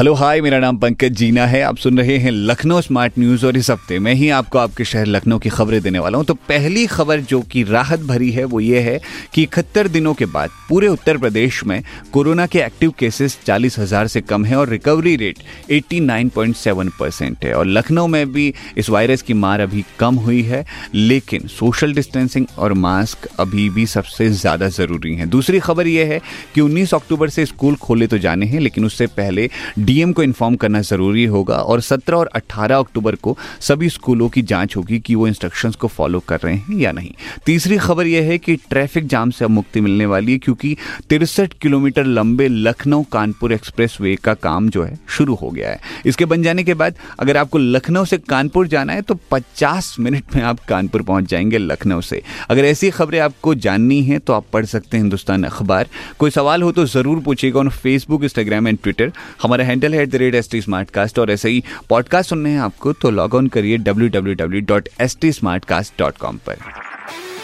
hello, hi, मेरा नाम पंकज जीना है। आप सुन रहे हैं लखनऊ स्मार्ट न्यूज़ और इस हफ़्ते मैं ही आपको आपके शहर लखनऊ की खबरें देने वाला हूँ। तो पहली खबर जो कि राहत भरी है, वो ये है कि इकहत्तर दिनों के बाद पूरे उत्तर प्रदेश में कोरोना के एक्टिव केसेस चालीस हज़ार से कम है और रिकवरी रेट 89.7 परसेंट है। और लखनऊ में भी इस वायरस की मार अभी कम हुई है, लेकिन सोशल डिस्टेंसिंग और मास्क अभी भी सबसे ज़्यादा ज़रूरी है। दूसरी खबर यह है कि उन्नीस अक्टूबर से स्कूल खोले तो जाने हैं, लेकिन उससे पहले डीएम को इन्फॉर्म करना ज़रूरी होगा और 17 और 18 अक्टूबर को सभी स्कूलों की जाँच होगी कि वो इंस्ट्रक्शंस को फॉलो कर रहे हैं या नहीं। तीसरी खबर यह है कि ट्रैफ़िक जाम से अब मुक्ति मिलने वाली है क्योंकि तिरसठ किलोमीटर लंबे लखनऊ कानपुर एक्सप्रेस का काम जो है शुरू हो गया है। इसके बन जाने के बाद अगर आपको लखनऊ से कानपुर जाना है तो पचास मिनट में आप कानपुर पहुँच जाएँगे लखनऊ से। अगर ऐसी खबरें आपको जाननी है तो आप पढ़ सकते हैं हिंदुस्तान अखबार। कोई सवाल हो तो ज़रूर पूछेगा on Facebook Instagram and Twitter हमारा हैंडल है at the rate S T smart cast और ऐसे ही पॉडकास्ट सुनने हैं आपको तो लॉग ऑन करिए W W W dot S T smart cast dot com पर।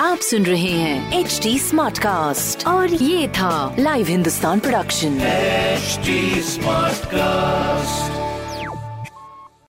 आप सुन रहे हैं एच टी स्मार्ट कास्ट और ये था live Hindustan production smart cast